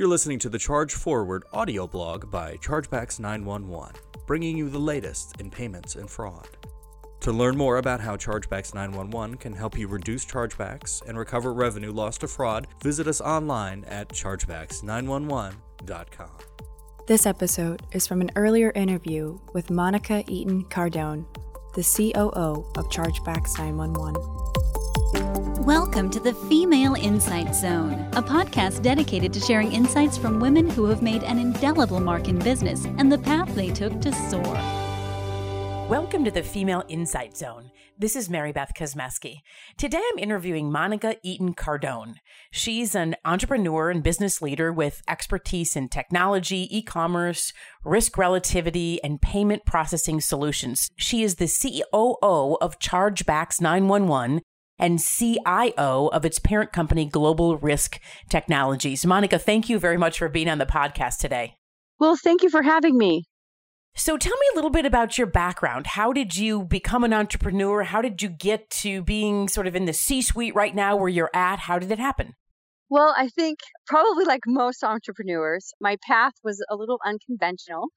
You're listening to the Charge Forward audio blog by Chargebacks 911, bringing you the latest in payments and fraud. To learn more about how Chargebacks 911 can help you reduce chargebacks and recover revenue lost to fraud, visit us online at chargebacks911.com. This episode is from an earlier interview with Monica Eaton Cardone, the COO of Chargebacks 911. Welcome to the Female Insight Zone, a podcast dedicated to sharing insights from women who have made an indelible mark in business and the path they took to soar. Welcome to the Female Insight Zone. This is Mary Beth Kosmeski. Today I'm interviewing Monica Eaton Cardone. She's an entrepreneur and business leader with expertise in technology, e commerce, risk relativity, and payment processing solutions. She is the COO of Chargebacks 911 and CIO of its parent company, Global Risk Technologies. Monica, thank you very much for being on the podcast today. Well, thank you for having me. So tell me a little bit about your background. How did you become an entrepreneur? How did you get to being sort of in the C suite right now where you're at? How did it happen? Well, I think probably like most entrepreneurs, my path was a little unconventional.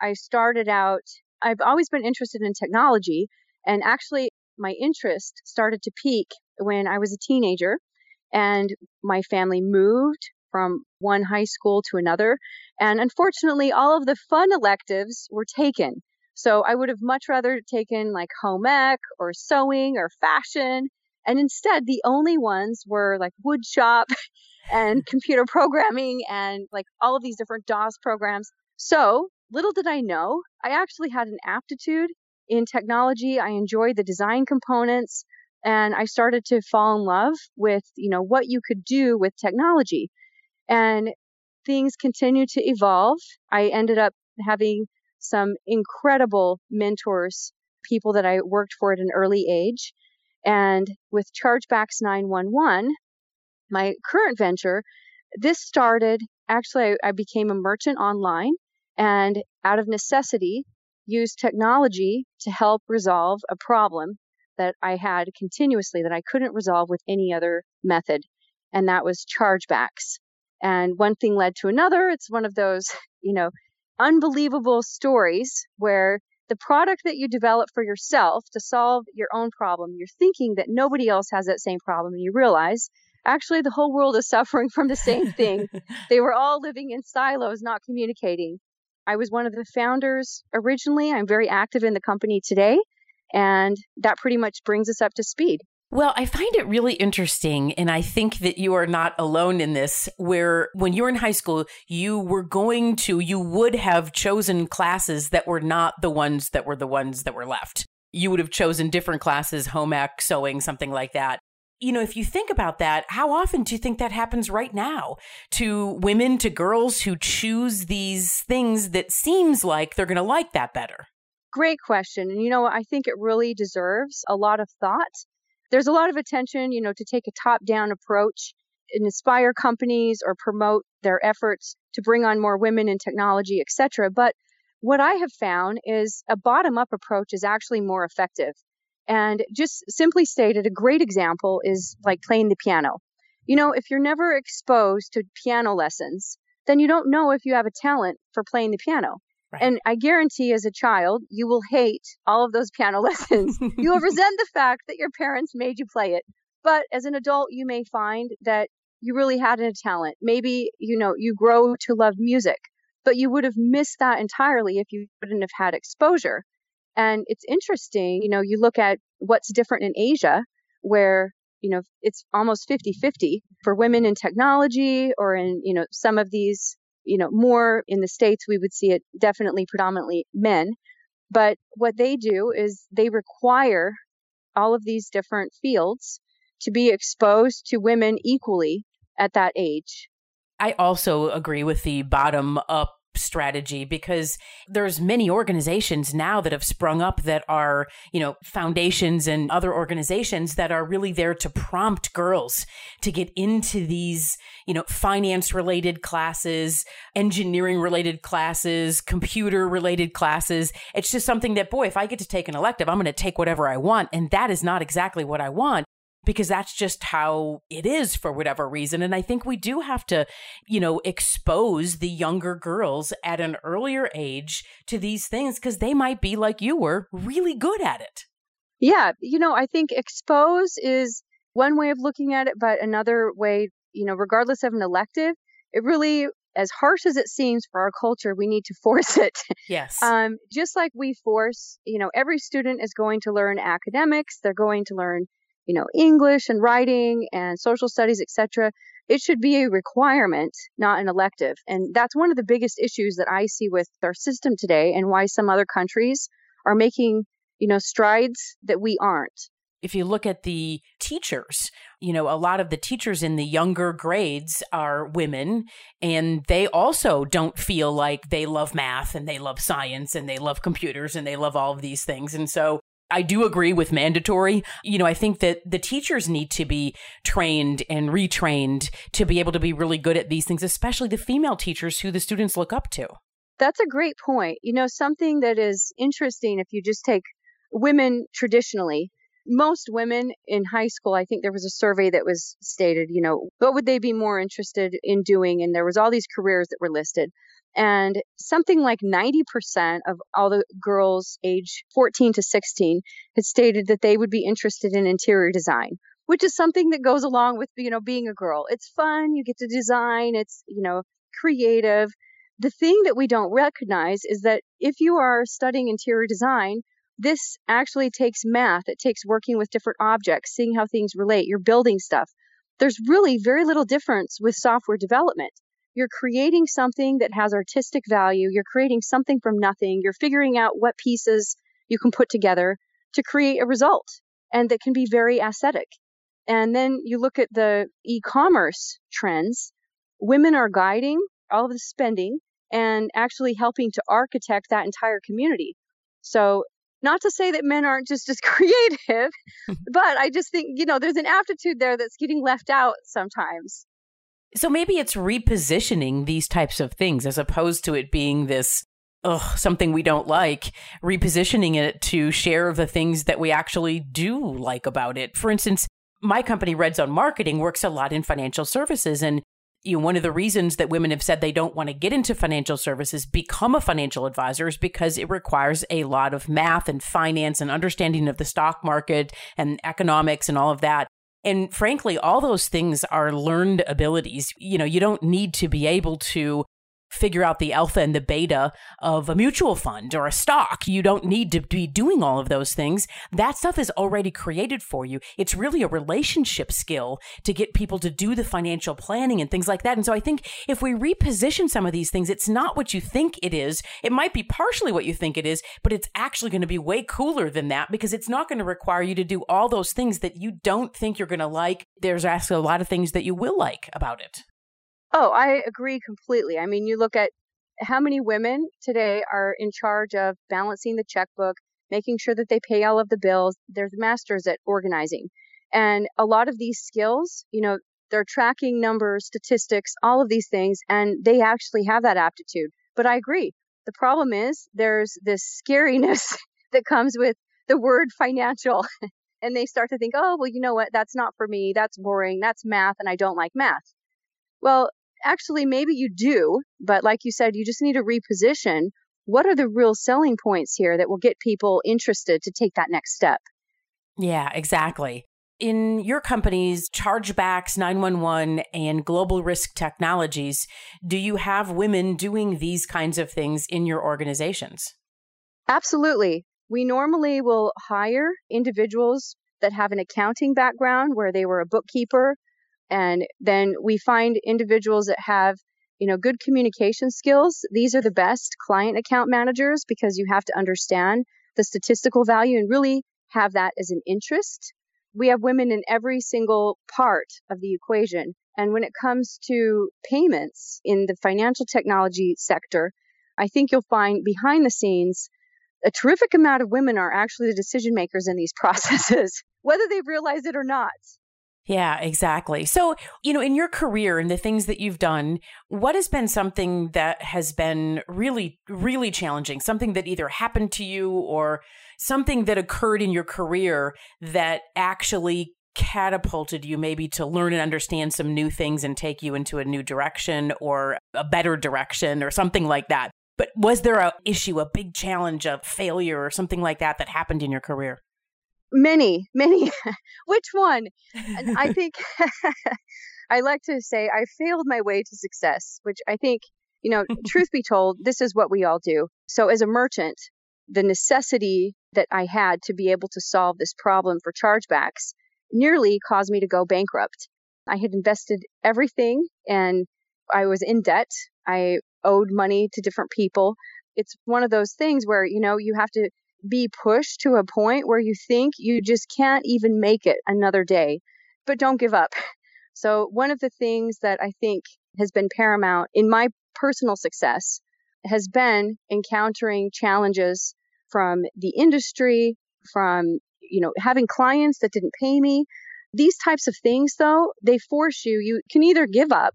I started out, I've always been interested in technology, and actually, my interest started to peak when I was a teenager and my family moved from one high school to another. And unfortunately, all of the fun electives were taken. So I would have much rather taken like home ec or sewing or fashion. And instead, the only ones were like wood shop and computer programming and like all of these different DOS programs. So little did I know, I actually had an aptitude in technology. I enjoyed the design components and I started to fall in love with, you know, what you could do with technology. And things continue to evolve. I ended up having some incredible mentors, people that I worked for at an early age. And with Chargebacks 911, my current venture, this started actually, I, I became a merchant online and out of necessity used technology to help resolve a problem that I had continuously that I couldn't resolve with any other method. And that was chargebacks. And one thing led to another. It's one of those, you know, unbelievable stories where the product that you develop for yourself to solve your own problem, you're thinking that nobody else has that same problem, and you realize actually the whole world is suffering from the same thing. they were all living in silos, not communicating. I was one of the founders originally. I'm very active in the company today, and that pretty much brings us up to speed. Well, I find it really interesting. And I think that you are not alone in this, where when you were in high school, you were going to, you would have chosen classes that were not the ones that were the ones that were left. You would have chosen different classes, home ec, sewing, something like that. You know, if you think about that, how often do you think that happens right now to women, to girls who choose these things that seems like they're going to like that better? Great question. And you know, I think it really deserves a lot of thought there's a lot of attention, you know, to take a top down approach and inspire companies or promote their efforts to bring on more women in technology, etc. But what I have found is a bottom up approach is actually more effective. And just simply stated, a great example is like playing the piano. You know, if you're never exposed to piano lessons, then you don't know if you have a talent for playing the piano. Right. And I guarantee as a child, you will hate all of those piano lessons. you will resent the fact that your parents made you play it. But as an adult, you may find that you really had a talent. Maybe, you know, you grow to love music, but you would have missed that entirely if you wouldn't have had exposure. And it's interesting, you know, you look at what's different in Asia, where, you know, it's almost 50 50 for women in technology or in, you know, some of these you know, more in the States, we would see it definitely predominantly men. But what they do is they require all of these different fields to be exposed to women equally at that age. I also agree with the bottom up strategy because there's many organizations now that have sprung up that are, you know, foundations and other organizations that are really there to prompt girls to get into these, you know, finance related classes, engineering related classes, computer related classes. It's just something that boy, if I get to take an elective, I'm going to take whatever I want and that is not exactly what I want because that's just how it is for whatever reason. And I think we do have to, you know, expose the younger girls at an earlier age to these things because they might be like you were really good at it. Yeah. You know, I think expose is one way of looking at it, but another way, you know, regardless of an elective, it really as harsh as it seems for our culture, we need to force it. Yes. Um, just like we force, you know, every student is going to learn academics. They're going to learn, you know, English and writing and social studies, etc. It should be a requirement, not an elective. And that's one of the biggest issues that I see with our system today and why some other countries are making, you know, strides that we aren't if you look at the teachers, you know, a lot of the teachers in the younger grades are women, and they also don't feel like they love math and they love science and they love computers and they love all of these things. And so I do agree with mandatory. You know, I think that the teachers need to be trained and retrained to be able to be really good at these things, especially the female teachers who the students look up to. That's a great point. You know, something that is interesting if you just take women traditionally, most women in high school, I think there was a survey that was stated, you know, what would they be more interested in doing? And there was all these careers that were listed. And something like 90% of all the girls age 14 to 16 had stated that they would be interested in interior design, which is something that goes along with, you know, being a girl. It's fun. You get to design. It's, you know, creative. The thing that we don't recognize is that if you are studying interior design, this actually takes math. It takes working with different objects, seeing how things relate. You're building stuff. There's really very little difference with software development. You're creating something that has artistic value. You're creating something from nothing. You're figuring out what pieces you can put together to create a result and that can be very aesthetic. And then you look at the e commerce trends. Women are guiding all of the spending and actually helping to architect that entire community. So not to say that men aren't just as creative, but I just think, you know, there's an aptitude there that's getting left out sometimes. So maybe it's repositioning these types of things as opposed to it being this ugh, something we don't like, repositioning it to share the things that we actually do like about it. For instance, my company, Red Zone Marketing, works a lot in financial services. And you know, one of the reasons that women have said they don't want to get into financial services, become a financial advisor, is because it requires a lot of math and finance and understanding of the stock market and economics and all of that. And frankly, all those things are learned abilities. You know, you don't need to be able to figure out the alpha and the beta of a mutual fund or a stock. You don't need to be doing all of those things. That stuff is already created for you. It's really a relationship skill to get people to do the financial planning and things like that. And so I think if we reposition some of these things, it's not what you think it is. It might be partially what you think it is, but it's actually going to be way cooler than that because it's not going to require you to do all those things that you don't think you're going to like. There's actually a lot of things that you will like about it. Oh, I agree completely. I mean, you look at how many women today are in charge of balancing the checkbook, making sure that they pay all of the bills. There's masters at organizing. And a lot of these skills, you know, they're tracking numbers, statistics, all of these things, and they actually have that aptitude. But I agree. The problem is there's this scariness that comes with the word financial. and they start to think, oh, well, you know what? That's not for me. That's boring. That's math, and I don't like math. Well, actually, maybe you do, but like you said, you just need to reposition. What are the real selling points here that will get people interested to take that next step? Yeah, exactly. In your companies, Chargebacks 911 and Global Risk Technologies, do you have women doing these kinds of things in your organizations? Absolutely. We normally will hire individuals that have an accounting background where they were a bookkeeper and then we find individuals that have, you know, good communication skills. These are the best client account managers because you have to understand the statistical value and really have that as an interest. We have women in every single part of the equation. And when it comes to payments in the financial technology sector, I think you'll find behind the scenes a terrific amount of women are actually the decision makers in these processes, whether they realize it or not. Yeah, exactly. So, you know, in your career and the things that you've done, what has been something that has been really, really challenging? Something that either happened to you or something that occurred in your career that actually catapulted you maybe to learn and understand some new things and take you into a new direction or a better direction or something like that. But was there a issue, a big challenge, a failure or something like that that happened in your career? Many, many. Which one? And I think I like to say I failed my way to success, which I think, you know, truth be told, this is what we all do. So as a merchant, the necessity that I had to be able to solve this problem for chargebacks nearly caused me to go bankrupt. I had invested everything and I was in debt. I owed money to different people. It's one of those things where, you know, you have to be pushed to a point where you think you just can't even make it another day, but don't give up. So, one of the things that I think has been paramount in my personal success has been encountering challenges from the industry, from you know, having clients that didn't pay me. These types of things, though, they force you, you can either give up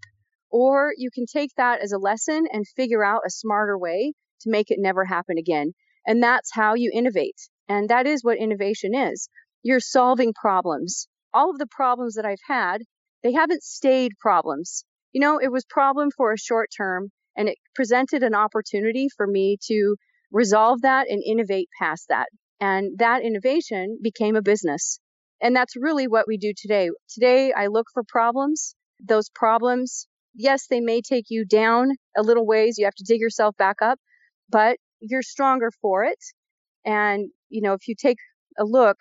or you can take that as a lesson and figure out a smarter way to make it never happen again. And that's how you innovate. And that is what innovation is. You're solving problems. All of the problems that I've had, they haven't stayed problems. You know, it was problem for a short term and it presented an opportunity for me to resolve that and innovate past that. And that innovation became a business. And that's really what we do today. Today, I look for problems. Those problems, yes, they may take you down a little ways. You have to dig yourself back up, but you're stronger for it. And, you know, if you take a look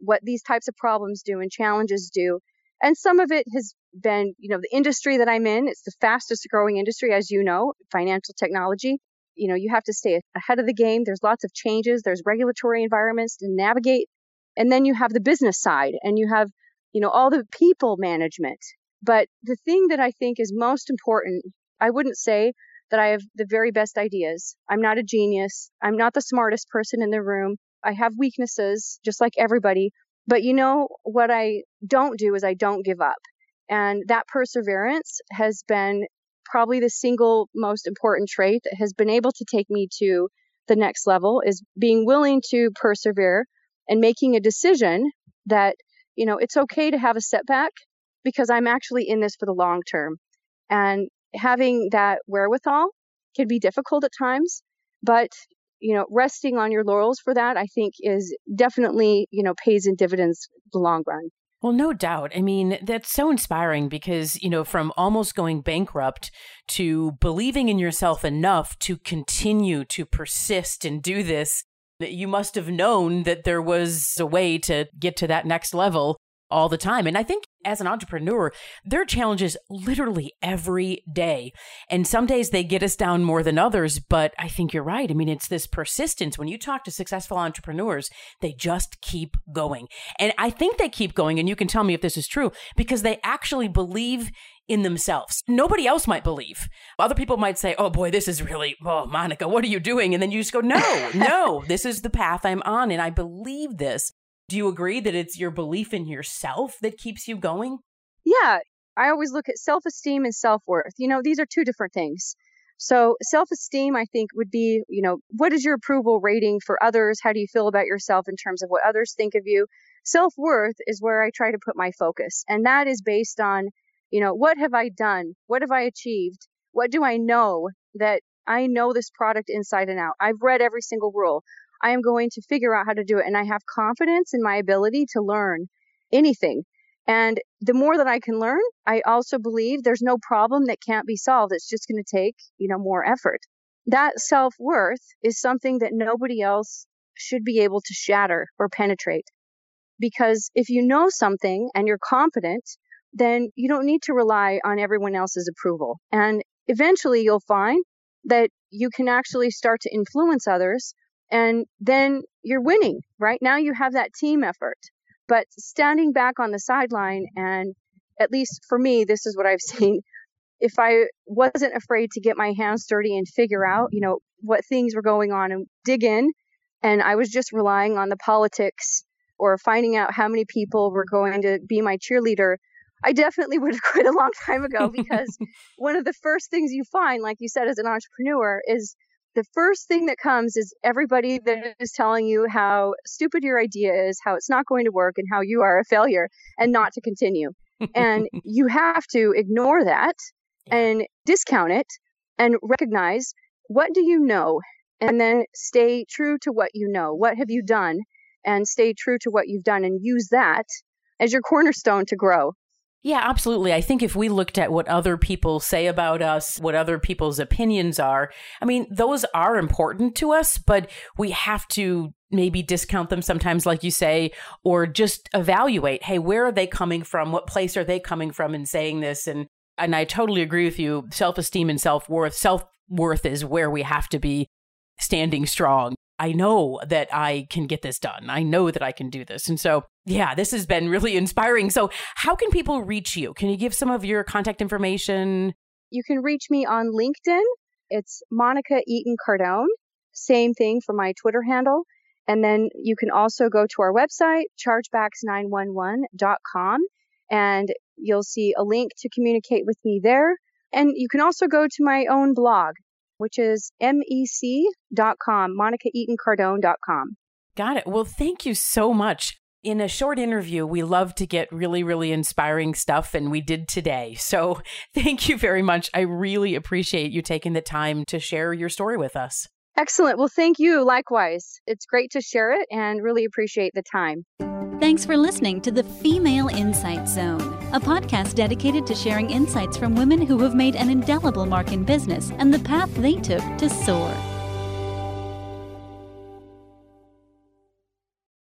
what these types of problems do and challenges do, and some of it has been, you know, the industry that I'm in, it's the fastest growing industry, as you know, financial technology you know, you have to stay ahead of the game. There's lots of changes. There's regulatory environments to navigate. And then you have the business side and you have, you know, all the people management. But the thing that I think is most important, I wouldn't say that I have the very best ideas. I'm not a genius. I'm not the smartest person in the room. I have weaknesses just like everybody. But you know, what I don't do is I don't give up. And that perseverance has been probably the single most important trait that has been able to take me to the next level is being willing to persevere and making a decision that, you know, it's okay to have a setback because I'm actually in this for the long term. And having that wherewithal can be difficult at times, but you know, resting on your laurels for that, I think is definitely, you know, pays in dividends the long run. Well, no doubt. I mean, that's so inspiring because, you know, from almost going bankrupt to believing in yourself enough to continue to persist and do this, that you must have known that there was a way to get to that next level all the time. And I think as an entrepreneur, there are challenges literally every day. And some days they get us down more than others, but I think you're right. I mean, it's this persistence. When you talk to successful entrepreneurs, they just keep going. And I think they keep going, and you can tell me if this is true, because they actually believe in themselves. Nobody else might believe. Other people might say, oh boy, this is really, oh, Monica, what are you doing? And then you just go, no, no, this is the path I'm on, and I believe this. Do you agree that it's your belief in yourself that keeps you going? Yeah. I always look at self esteem and self worth. You know, these are two different things. So, self esteem, I think, would be, you know, what is your approval rating for others? How do you feel about yourself in terms of what others think of you? Self worth is where I try to put my focus. And that is based on, you know, what have I done? What have I achieved? What do I know that I know this product inside and out? I've read every single rule. I am going to figure out how to do it. And I have confidence in my ability to learn anything. And the more that I can learn, I also believe there's no problem that can't be solved. It's just going to take, you know, more effort. That self worth is something that nobody else should be able to shatter or penetrate. Because if you know something and you're confident, then you don't need to rely on everyone else's approval. And eventually you'll find that you can actually start to influence others and then you're winning, right? Now you have that team effort. But standing back on the sideline, and at least for me, this is what I've seen. If I wasn't afraid to get my hands dirty and figure out, you know, what things were going on and dig in, and I was just relying on the politics or finding out how many people were going to be my cheerleader, I definitely would have quit a long time ago because one of the first things you find, like you said, as an entrepreneur, is the first thing that comes is everybody that is telling you how stupid your idea is, how it's not going to work, and how you are a failure and not to continue. and you have to ignore that and discount it and recognize what do you know and then stay true to what you know. What have you done? And stay true to what you've done and use that as your cornerstone to grow. Yeah, absolutely. I think if we looked at what other people say about us, what other people's opinions are, I mean, those are important to us, but we have to maybe discount them sometimes, like you say, or just evaluate hey, where are they coming from? What place are they coming from in saying this? And and I totally agree with you. Self esteem and self worth. Self worth is where we have to be standing strong. I know that I can get this done. I know that I can do this. And so, yeah, this has been really inspiring. So, how can people reach you? Can you give some of your contact information? You can reach me on LinkedIn. It's Monica Eaton Cardone. Same thing for my Twitter handle. And then you can also go to our website, chargebacks911.com, and you'll see a link to communicate with me there. And you can also go to my own blog, which is mec.com, monicaeatoncardone.com. Got it. Well, thank you so much. In a short interview, we love to get really, really inspiring stuff, and we did today. So thank you very much. I really appreciate you taking the time to share your story with us. Excellent. Well, thank you. Likewise. It's great to share it and really appreciate the time. Thanks for listening to the Female Insight Zone, a podcast dedicated to sharing insights from women who have made an indelible mark in business and the path they took to soar.